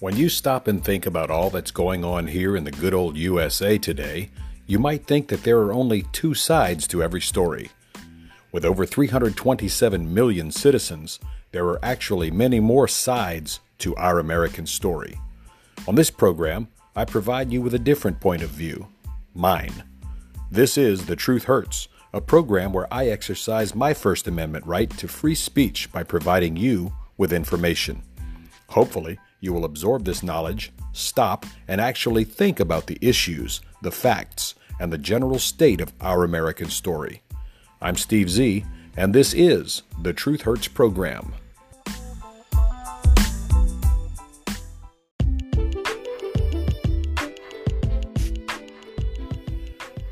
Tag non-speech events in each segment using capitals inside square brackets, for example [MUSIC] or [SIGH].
When you stop and think about all that's going on here in the good old USA today, you might think that there are only two sides to every story. With over 327 million citizens, there are actually many more sides to our American story. On this program, I provide you with a different point of view mine. This is The Truth Hurts, a program where I exercise my First Amendment right to free speech by providing you with information. Hopefully, you will absorb this knowledge, stop, and actually think about the issues, the facts, and the general state of our American story. I'm Steve Z, and this is the Truth Hurts program.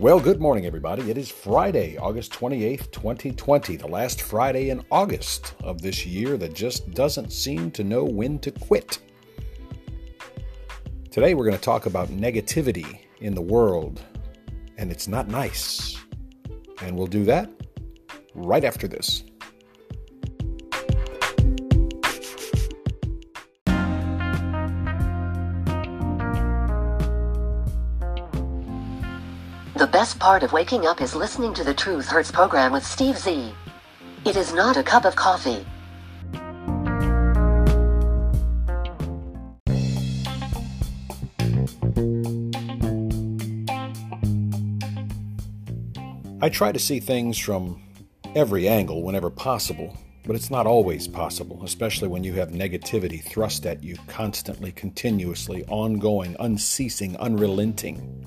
Well, good morning, everybody. It is Friday, August 28th, 2020, the last Friday in August of this year that just doesn't seem to know when to quit. Today, we're going to talk about negativity in the world, and it's not nice. And we'll do that right after this. The best part of waking up is listening to the Truth Hurts program with Steve Z. It is not a cup of coffee. I try to see things from every angle whenever possible, but it's not always possible, especially when you have negativity thrust at you constantly, continuously, ongoing, unceasing, unrelenting.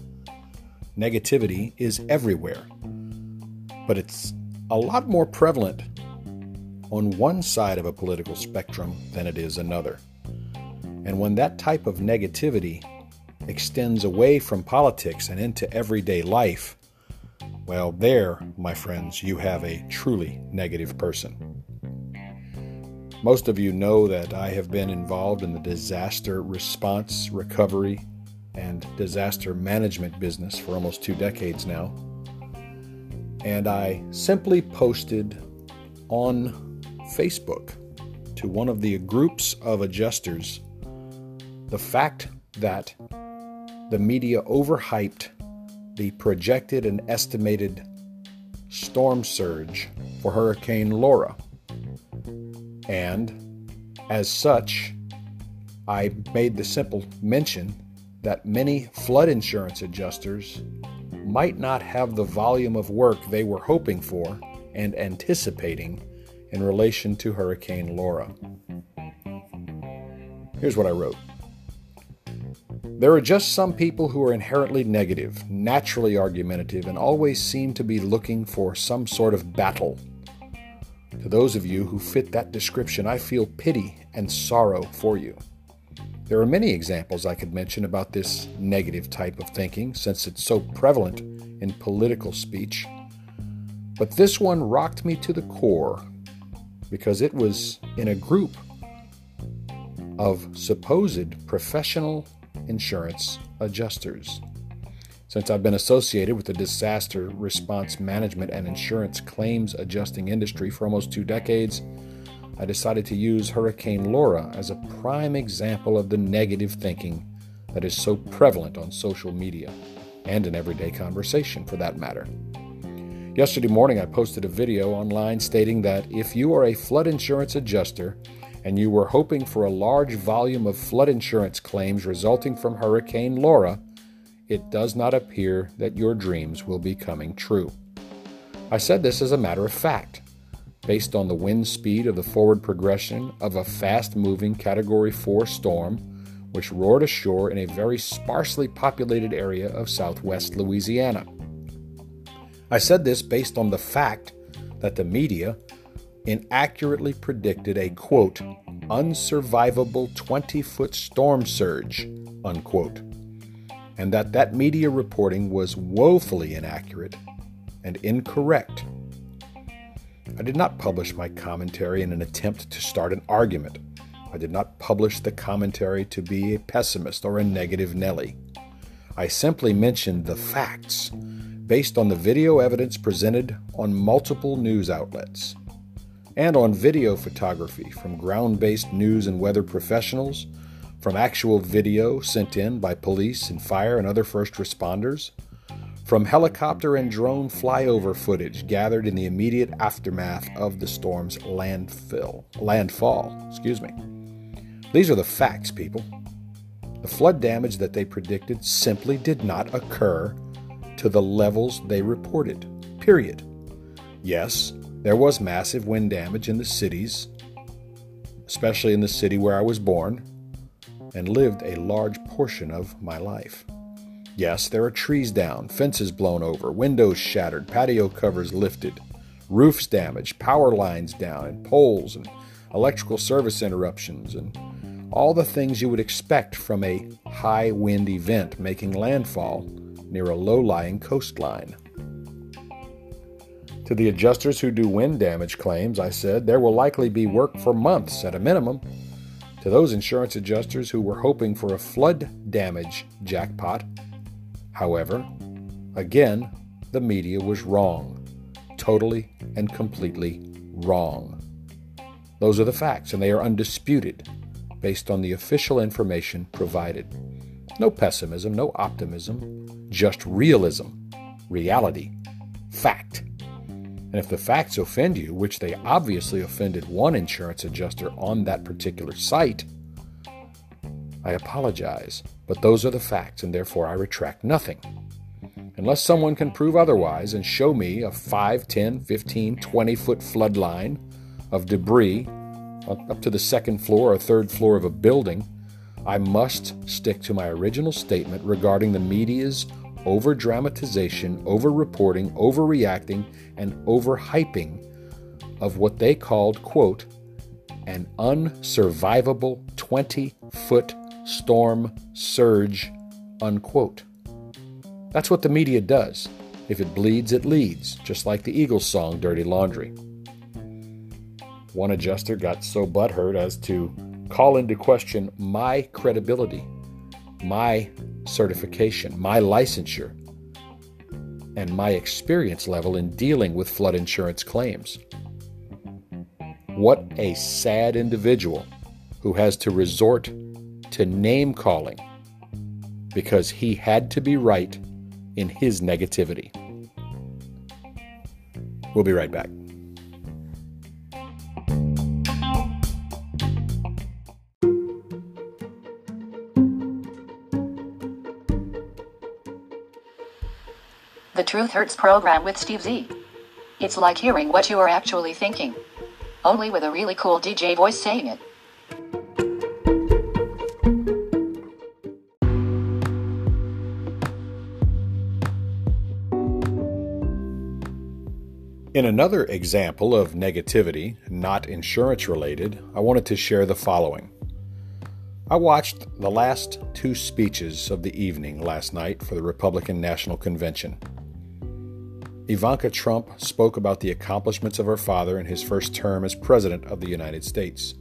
Negativity is everywhere, but it's a lot more prevalent on one side of a political spectrum than it is another. And when that type of negativity extends away from politics and into everyday life, well, there, my friends, you have a truly negative person. Most of you know that I have been involved in the disaster response, recovery, and disaster management business for almost two decades now. And I simply posted on Facebook to one of the groups of adjusters the fact that the media overhyped the projected and estimated storm surge for Hurricane Laura. And as such, I made the simple mention that many flood insurance adjusters might not have the volume of work they were hoping for and anticipating in relation to Hurricane Laura. Here's what I wrote. There are just some people who are inherently negative, naturally argumentative, and always seem to be looking for some sort of battle. To those of you who fit that description, I feel pity and sorrow for you. There are many examples I could mention about this negative type of thinking, since it's so prevalent in political speech. But this one rocked me to the core because it was in a group of supposed professional insurance adjusters. Since I've been associated with the disaster response management and insurance claims adjusting industry for almost two decades, I decided to use Hurricane Laura as a prime example of the negative thinking that is so prevalent on social media and in everyday conversation for that matter. Yesterday morning, I posted a video online stating that if you are a flood insurance adjuster and you were hoping for a large volume of flood insurance claims resulting from Hurricane Laura, it does not appear that your dreams will be coming true. I said this as a matter of fact, based on the wind speed of the forward progression of a fast moving Category 4 storm, which roared ashore in a very sparsely populated area of southwest Louisiana. I said this based on the fact that the media, inaccurately predicted a quote, unsurvivable 20 foot storm surge, unquote, and that that media reporting was woefully inaccurate and incorrect. I did not publish my commentary in an attempt to start an argument. I did not publish the commentary to be a pessimist or a negative Nelly. I simply mentioned the facts based on the video evidence presented on multiple news outlets and on video photography from ground based news and weather professionals, from actual video sent in by police and fire and other first responders, from helicopter and drone flyover footage gathered in the immediate aftermath of the storm's landfill, landfall. Excuse me. These are the facts, people. The flood damage that they predicted simply did not occur to the levels they reported. Period. Yes, there was massive wind damage in the cities, especially in the city where I was born and lived a large portion of my life. Yes, there are trees down, fences blown over, windows shattered, patio covers lifted, roofs damaged, power lines down, and poles and electrical service interruptions, and all the things you would expect from a high wind event making landfall near a low lying coastline. To the adjusters who do wind damage claims, I said, there will likely be work for months at a minimum. To those insurance adjusters who were hoping for a flood damage jackpot, however, again, the media was wrong. Totally and completely wrong. Those are the facts, and they are undisputed based on the official information provided. No pessimism, no optimism, just realism, reality, fact. And if the facts offend you, which they obviously offended one insurance adjuster on that particular site, I apologize, but those are the facts, and therefore I retract nothing. Unless someone can prove otherwise and show me a 5, 10, 15, 20 foot flood line of debris up to the second floor or third floor of a building, I must stick to my original statement regarding the media's over dramatization, over reporting, overreacting, and overhyping of what they called, quote, an unsurvivable 20 foot storm surge, unquote. That's what the media does. If it bleeds, it leads, just like the Eagles song Dirty Laundry. One adjuster got so butthurt as to call into question my credibility, my certification, my licensure, and my experience level in dealing with flood insurance claims. What a sad individual who has to resort to name calling because he had to be right in his negativity. We'll be right back. Truth Hurts program with Steve Z. It's like hearing what you are actually thinking. Only with a really cool DJ voice saying it. In another example of negativity, not insurance related, I wanted to share the following. I watched the last two speeches of the evening last night for the Republican National Convention. Ivanka Trump spoke about the accomplishments of her father in his first term as President of the United States.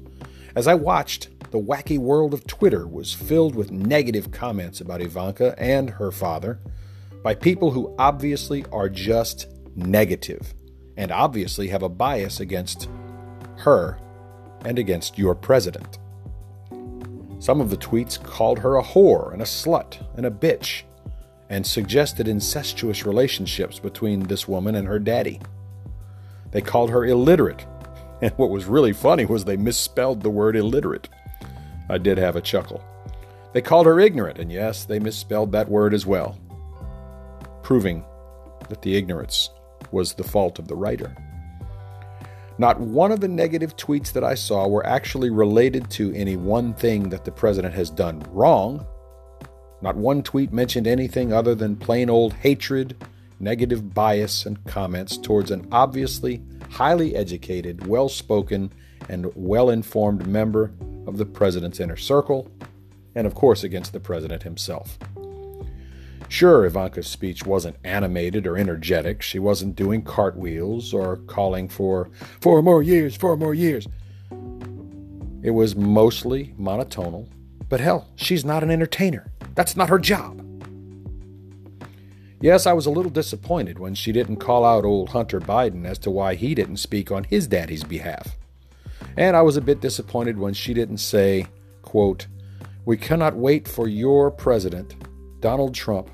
As I watched, the wacky world of Twitter was filled with negative comments about Ivanka and her father by people who obviously are just negative and obviously have a bias against her and against your president. Some of the tweets called her a whore and a slut and a bitch and suggested incestuous relationships between this woman and her daddy. They called her illiterate, [LAUGHS] and what was really funny was they misspelled the word illiterate. I did have a chuckle. They called her ignorant, and yes, they misspelled that word as well, proving that the ignorance was the fault of the writer. Not one of the negative tweets that I saw were actually related to any one thing that the president has done wrong. Not one tweet mentioned anything other than plain old hatred, negative bias, and comments towards an obviously highly educated, well spoken, and well informed member of the president's inner circle, and of course against the president himself. Sure, Ivanka's speech wasn't animated or energetic. She wasn't doing cartwheels or calling for four more years, four more years. It was mostly monotonal. But hell, she's not an entertainer. That's not her job. Yes, I was a little disappointed when she didn't call out old Hunter Biden as to why he didn't speak on his daddy's behalf. And I was a bit disappointed when she didn't say, quote, We cannot wait for your president, Donald Trump,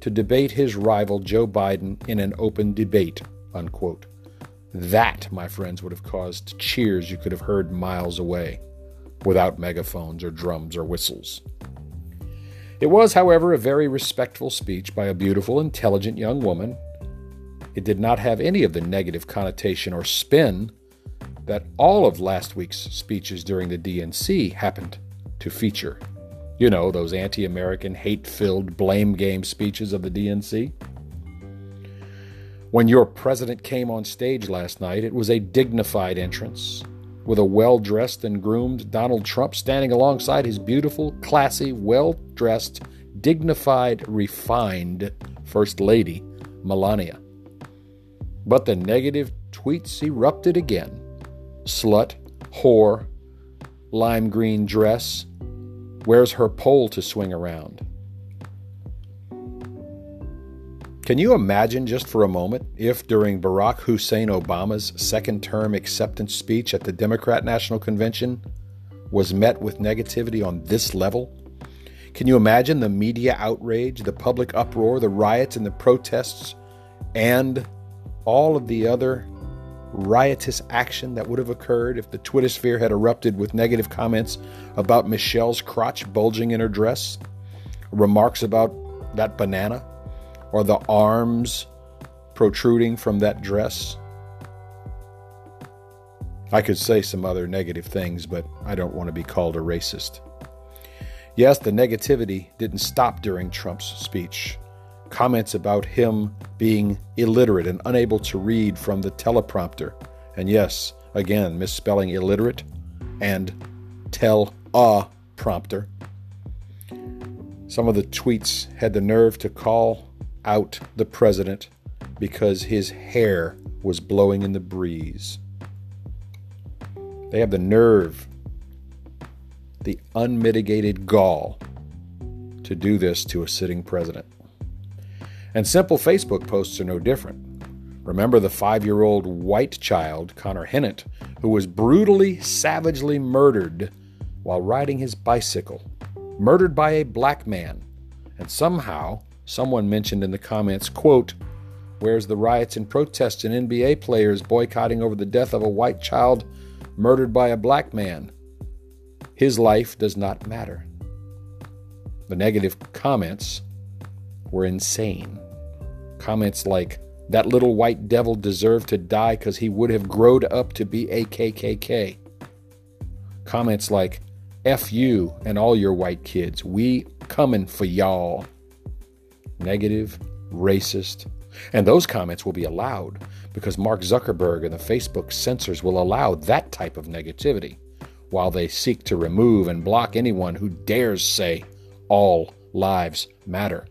to debate his rival Joe Biden in an open debate. Unquote. That, my friends, would have caused cheers you could have heard miles away without megaphones or drums or whistles. It was, however, a very respectful speech by a beautiful, intelligent young woman. It did not have any of the negative connotation or spin that all of last week's speeches during the DNC happened to feature. You know, those anti American, hate filled blame game speeches of the DNC. When your president came on stage last night, it was a dignified entrance, with a well dressed and groomed Donald Trump standing alongside his beautiful, classy, well dressed, dignified, refined First Lady, Melania. But the negative tweets erupted again. Slut, whore, lime green dress, Where's her pole to swing around? Can you imagine just for a moment if during Barack Hussein Obama's second term acceptance speech at the Democrat National Convention was met with negativity on this level? Can you imagine the media outrage, the public uproar, the riots and the protests, and all of the other riotous action that would have occurred if the Twitter sphere had erupted with negative comments about Michelle's crotch bulging in her dress, remarks about that banana, or the arms protruding from that dress. I could say some other negative things, but I don't want to be called a racist. Yes, the negativity didn't stop during Trump's speech comments about him being illiterate and unable to read from the teleprompter. And yes, again, misspelling illiterate and tell a prompter. Some of the tweets had the nerve to call out the president because his hair was blowing in the breeze. They have the nerve, the unmitigated gall to do this to a sitting president. And simple Facebook posts are no different. Remember the five year old white child, Connor Hinnant, who was brutally, savagely murdered while riding his bicycle, murdered by a black man. And somehow, someone mentioned in the comments, quote, Where's the riots and protests and NBA players boycotting over the death of a white child murdered by a black man? His life does not matter. The negative comments were insane. Comments like, that little white devil deserved to die because he would have growed up to be a KKK. Comments like, F you and all your white kids. We coming for y'all. Negative, racist. And those comments will be allowed because Mark Zuckerberg and the Facebook censors will allow that type of negativity while they seek to remove and block anyone who dares say all lives matter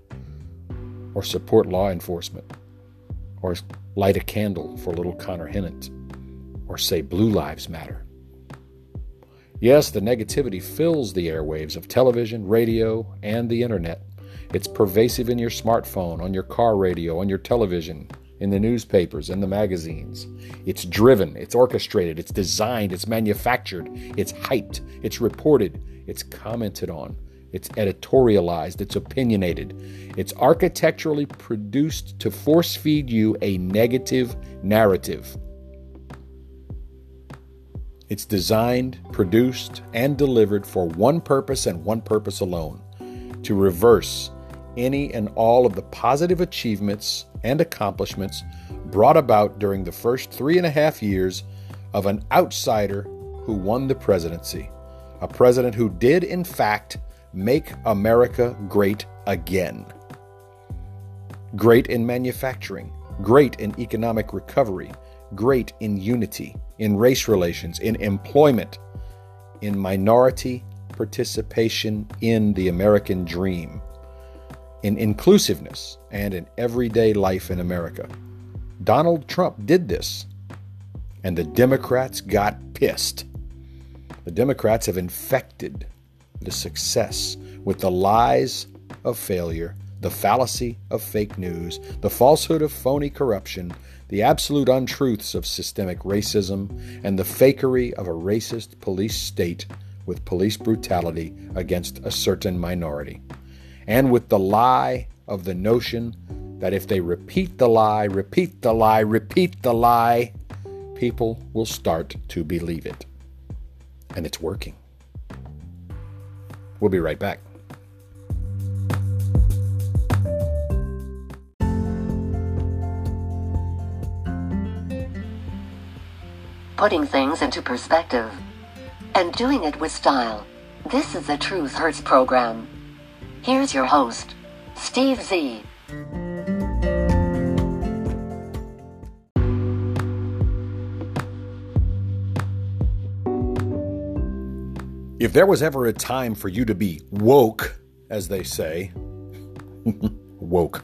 or support law enforcement, or light a candle for little Connor Hinnant, or say Blue Lives Matter. Yes, the negativity fills the airwaves of television, radio, and the internet. It's pervasive in your smartphone, on your car radio, on your television, in the newspapers, in the magazines. It's driven, it's orchestrated, it's designed, it's manufactured, it's hyped, it's reported, it's commented on. It's editorialized, it's opinionated, it's architecturally produced to force feed you a negative narrative. It's designed, produced, and delivered for one purpose and one purpose alone to reverse any and all of the positive achievements and accomplishments brought about during the first three and a half years of an outsider who won the presidency. A president who did, in fact, Make America Great Again. Great in manufacturing, great in economic recovery, great in unity, in race relations, in employment, in minority participation in the American dream, in inclusiveness, and in everyday life in America. Donald Trump did this, and the Democrats got pissed. The Democrats have infected the success with the lies of failure, the fallacy of fake news, the falsehood of phony corruption, the absolute untruths of systemic racism, and the fakery of a racist police state with police brutality against a certain minority, and with the lie of the notion that if they repeat the lie, repeat the lie, repeat the lie, people will start to believe it. And it's working. We'll be right back. Putting things into perspective and doing it with style. This is the Truth Hurts program. Here's your host, Steve Z. If there was ever a time for you to be woke, as they say, [LAUGHS] woke.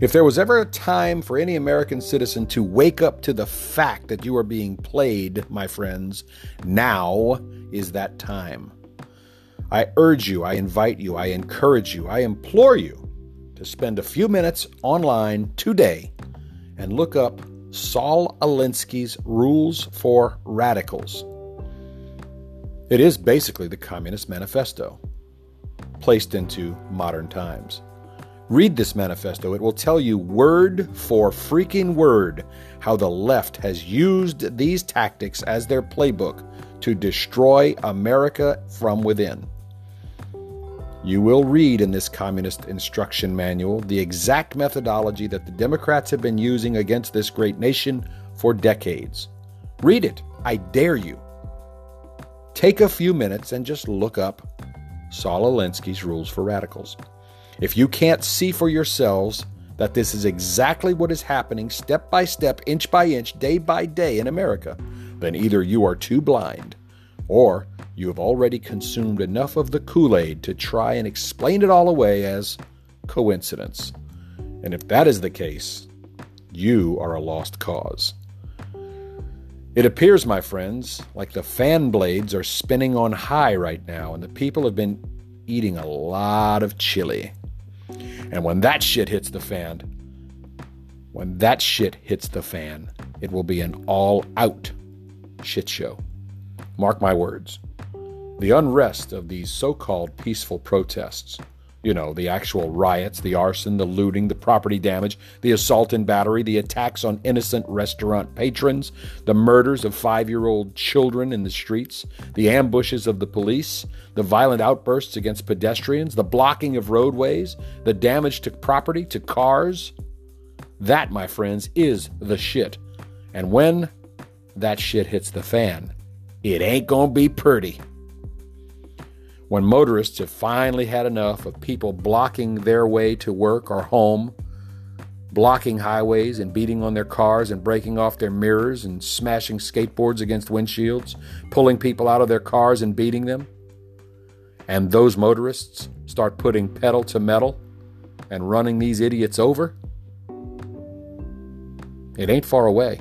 If there was ever a time for any American citizen to wake up to the fact that you are being played, my friends, now is that time. I urge you, I invite you, I encourage you, I implore you to spend a few minutes online today and look up Saul Alinsky's Rules for Radicals. It is basically the Communist Manifesto, placed into modern times. Read this manifesto. It will tell you word for freaking word how the left has used these tactics as their playbook to destroy America from within. You will read in this communist instruction manual the exact methodology that the Democrats have been using against this great nation for decades. Read it. I dare you. Take a few minutes and just look up Saul Alinsky's Rules for Radicals. If you can't see for yourselves that this is exactly what is happening step by step, inch by inch, day by day in America, then either you are too blind or you have already consumed enough of the Kool Aid to try and explain it all away as coincidence. And if that is the case, you are a lost cause. It appears, my friends, like the fan blades are spinning on high right now, and the people have been eating a lot of chili. And when that shit hits the fan, when that shit hits the fan, it will be an all out shit show. Mark my words. The unrest of these so called peaceful protests you know, the actual riots, the arson, the looting, the property damage, the assault and battery, the attacks on innocent restaurant patrons, the murders of five year old children in the streets, the ambushes of the police, the violent outbursts against pedestrians, the blocking of roadways, the damage to property, to cars. That, my friends, is the shit. And when that shit hits the fan, it ain't gonna be pretty when motorists have finally had enough of people blocking their way to work or home, blocking highways and beating on their cars and breaking off their mirrors and smashing skateboards against windshields, pulling people out of their cars and beating them, and those motorists start putting pedal to metal and running these idiots over, it ain't far away.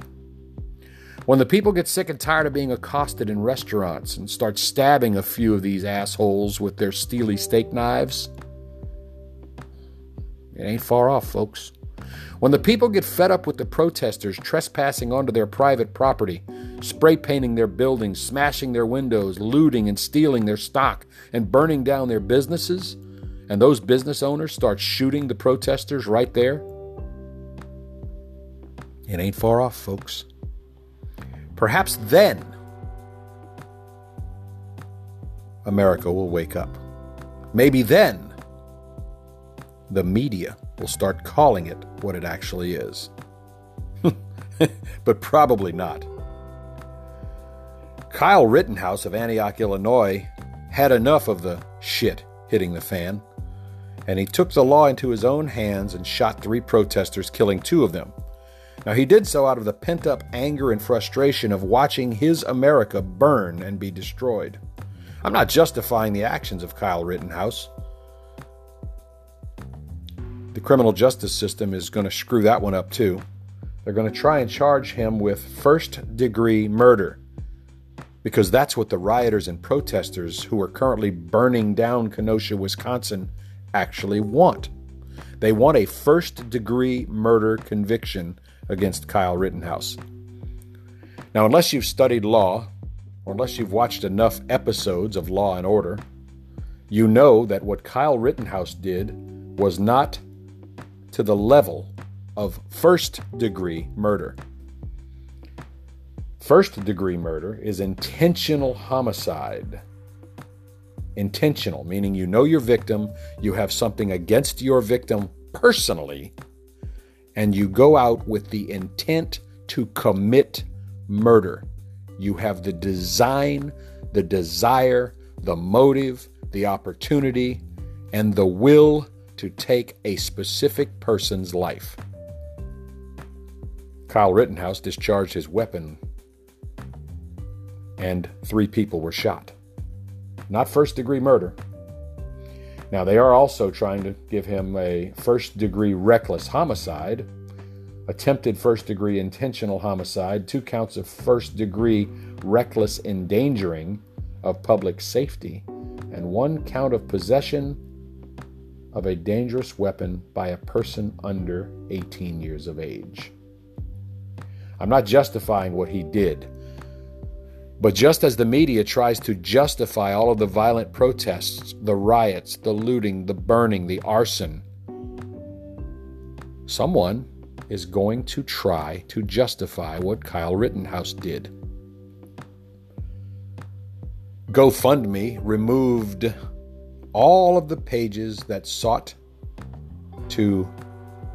When the people get sick and tired of being accosted in restaurants and start stabbing a few of these assholes with their steely steak knives, it ain't far off, folks. When the people get fed up with the protesters trespassing onto their private property, spray painting their buildings, smashing their windows, looting and stealing their stock, and burning down their businesses, and those business owners start shooting the protesters right there, it ain't far off, folks. Perhaps then America will wake up. Maybe then the media will start calling it what it actually is. [LAUGHS] but probably not. Kyle Rittenhouse of Antioch, Illinois, had enough of the shit hitting the fan, and he took the law into his own hands and shot three protesters, killing two of them. Now, he did so out of the pent up anger and frustration of watching his America burn and be destroyed. I'm not justifying the actions of Kyle Rittenhouse. The criminal justice system is going to screw that one up too. They're going to try and charge him with first degree murder because that's what the rioters and protesters who are currently burning down Kenosha, Wisconsin, actually want. They want a first degree murder conviction against Kyle Rittenhouse. Now, unless you've studied law, or unless you've watched enough episodes of Law and Order, you know that what Kyle Rittenhouse did was not to the level of first degree murder. First degree murder is intentional homicide. Intentional, meaning you know your victim, you have something against your victim personally, and you go out with the intent to commit murder. You have the design, the desire, the motive, the opportunity, and the will to take a specific person's life. Kyle Rittenhouse discharged his weapon, and three people were shot. Not first degree murder. Now, they are also trying to give him a first degree reckless homicide, attempted first degree intentional homicide, two counts of first degree reckless endangering of public safety, and one count of possession of a dangerous weapon by a person under 18 years of age. I'm not justifying what he did. But just as the media tries to justify all of the violent protests, the riots, the looting, the burning, the arson, someone is going to try to justify what Kyle Rittenhouse did. GoFundMe removed all of the pages that sought to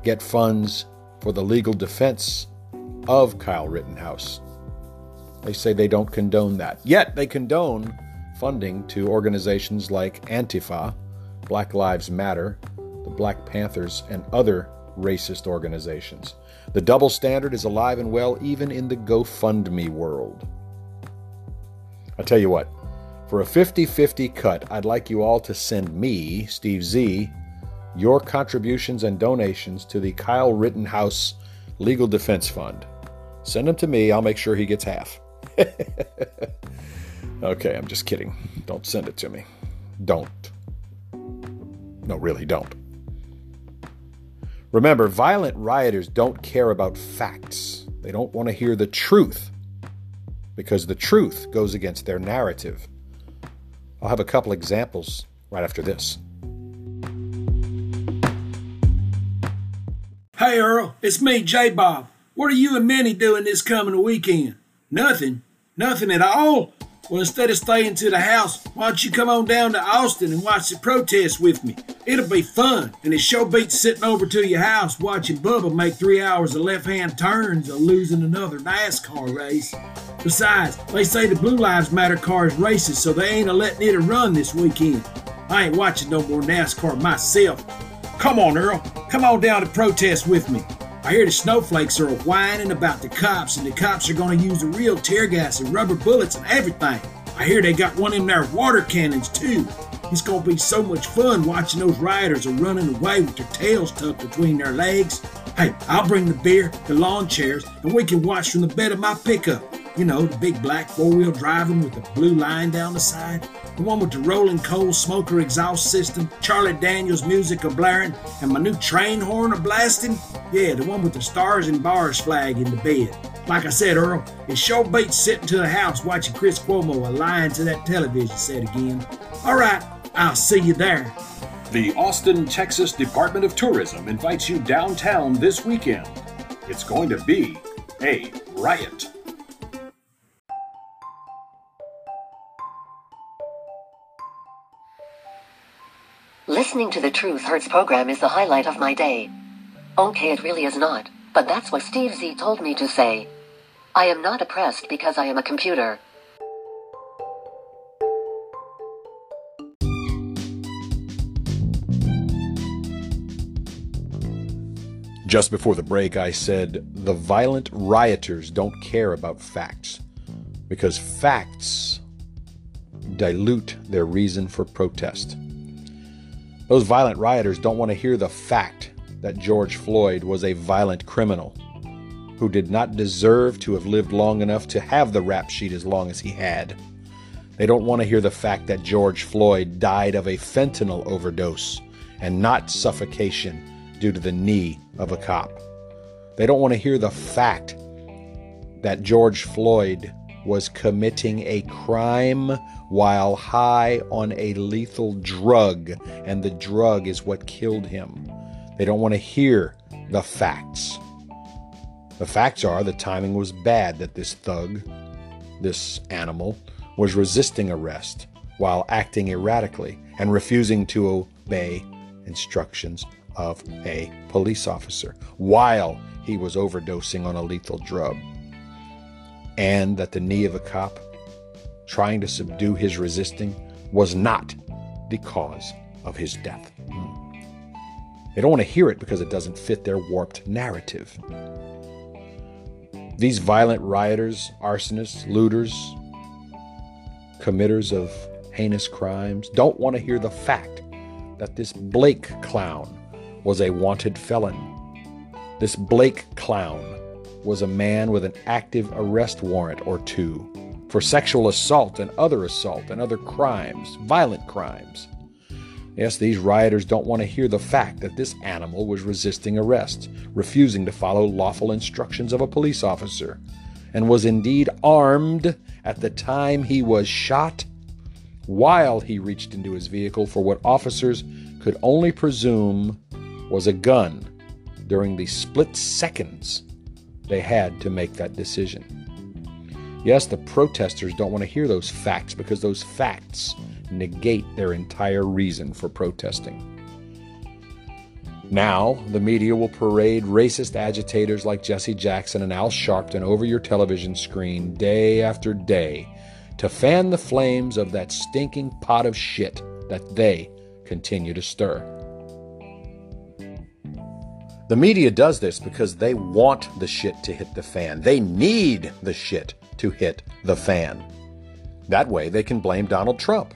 get funds for the legal defense of Kyle Rittenhouse. They say they don't condone that. Yet they condone funding to organizations like Antifa, Black Lives Matter, the Black Panthers, and other racist organizations. The double standard is alive and well even in the GoFundMe world. I tell you what, for a 50 50 cut, I'd like you all to send me, Steve Z, your contributions and donations to the Kyle Rittenhouse Legal Defense Fund. Send them to me, I'll make sure he gets half. [LAUGHS] okay, I'm just kidding. Don't send it to me. Don't. No, really, don't. Remember, violent rioters don't care about facts. They don't want to hear the truth because the truth goes against their narrative. I'll have a couple examples right after this. Hey Earl, it's me, J Bob. What are you and Minnie doing this coming weekend? Nothing. Nothing at all? Well, instead of staying to the house, why don't you come on down to Austin and watch the protest with me? It'll be fun, and it sure beats sitting over to your house watching Bubba make three hours of left-hand turns or losing another NASCAR race. Besides, they say the Blue Lives Matter car is racist, so they ain't a letting it run this weekend. I ain't watching no more NASCAR myself. Come on, Earl. Come on down to protest with me. I hear the snowflakes are whining about the cops, and the cops are going to use the real tear gas and rubber bullets and everything. I hear they got one in their water cannons too. It's going to be so much fun watching those rioters are running away with their tails tucked between their legs. Hey, I'll bring the beer, the lawn chairs, and we can watch from the bed of my pickup. You know, the big black four wheel driving with the blue line down the side. The one with the rolling coal smoker exhaust system, Charlie Daniels music a blaring, and my new train horn a blasting. Yeah, the one with the stars and bars flag in the bed. Like I said, Earl, it sure beats sitting to the house watching Chris Cuomo lying to that television set again. All right, I'll see you there. The Austin, Texas Department of Tourism invites you downtown this weekend. It's going to be a riot. Listening to the Truth Hurts program is the highlight of my day. Okay, it really is not, but that's what Steve Z told me to say. I am not oppressed because I am a computer. Just before the break, I said the violent rioters don't care about facts because facts dilute their reason for protest. Those violent rioters don't want to hear the fact that George Floyd was a violent criminal who did not deserve to have lived long enough to have the rap sheet as long as he had. They don't want to hear the fact that George Floyd died of a fentanyl overdose and not suffocation due to the knee of a cop. They don't want to hear the fact that George Floyd was committing a crime while high on a lethal drug, and the drug is what killed him. They don't want to hear the facts. The facts are the timing was bad that this thug, this animal, was resisting arrest while acting erratically and refusing to obey instructions of a police officer while he was overdosing on a lethal drug. And that the knee of a cop trying to subdue his resisting was not the cause of his death. Hmm. They don't want to hear it because it doesn't fit their warped narrative. These violent rioters, arsonists, looters, committers of heinous crimes don't want to hear the fact that this Blake clown was a wanted felon. This Blake clown was a man with an active arrest warrant or two for sexual assault and other assault and other crimes, violent crimes. Yes, these rioters don't want to hear the fact that this animal was resisting arrest, refusing to follow lawful instructions of a police officer, and was indeed armed at the time he was shot while he reached into his vehicle for what officers could only presume was a gun during the split seconds they had to make that decision. Yes, the protesters don't want to hear those facts because those facts negate their entire reason for protesting. Now, the media will parade racist agitators like Jesse Jackson and Al Sharpton over your television screen day after day to fan the flames of that stinking pot of shit that they continue to stir. The media does this because they want the shit to hit the fan. They need the shit to hit the fan. That way, they can blame Donald Trump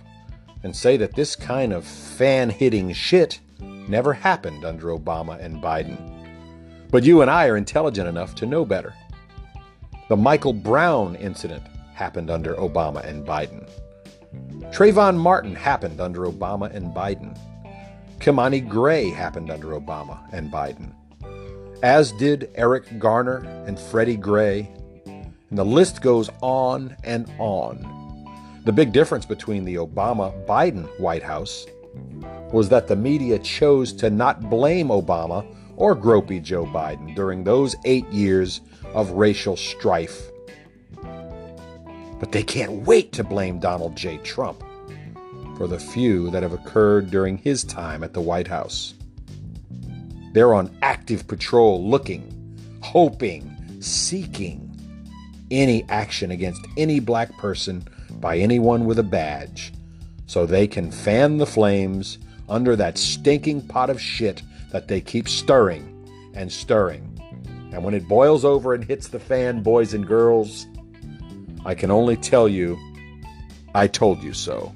and say that this kind of fan hitting shit never happened under Obama and Biden. But you and I are intelligent enough to know better. The Michael Brown incident happened under Obama and Biden. Trayvon Martin happened under Obama and Biden. Kimani Gray happened under Obama and Biden. As did Eric Garner and Freddie Gray. And the list goes on and on. The big difference between the Obama Biden White House was that the media chose to not blame Obama or gropey Joe Biden during those eight years of racial strife. But they can't wait to blame Donald J. Trump for the few that have occurred during his time at the White House. They're on active patrol looking, hoping, seeking any action against any black person by anyone with a badge so they can fan the flames under that stinking pot of shit that they keep stirring and stirring. And when it boils over and hits the fan, boys and girls, I can only tell you, I told you so.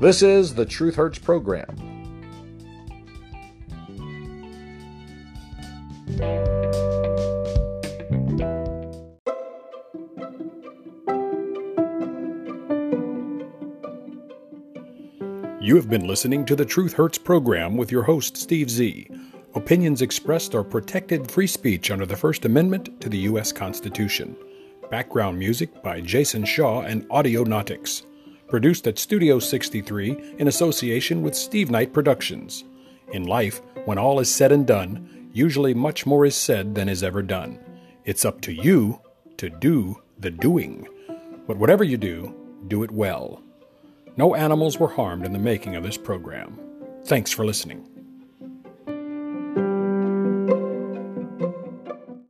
This is the Truth Hurts program. You have been listening to the Truth Hurts program with your host, Steve Z. Opinions expressed are protected free speech under the First Amendment to the U.S. Constitution. Background music by Jason Shaw and Audionautix. Produced at Studio 63 in association with Steve Knight Productions. In life, when all is said and done, usually much more is said than is ever done. It's up to you to do the doing. But whatever you do, do it well. No animals were harmed in the making of this program. Thanks for listening.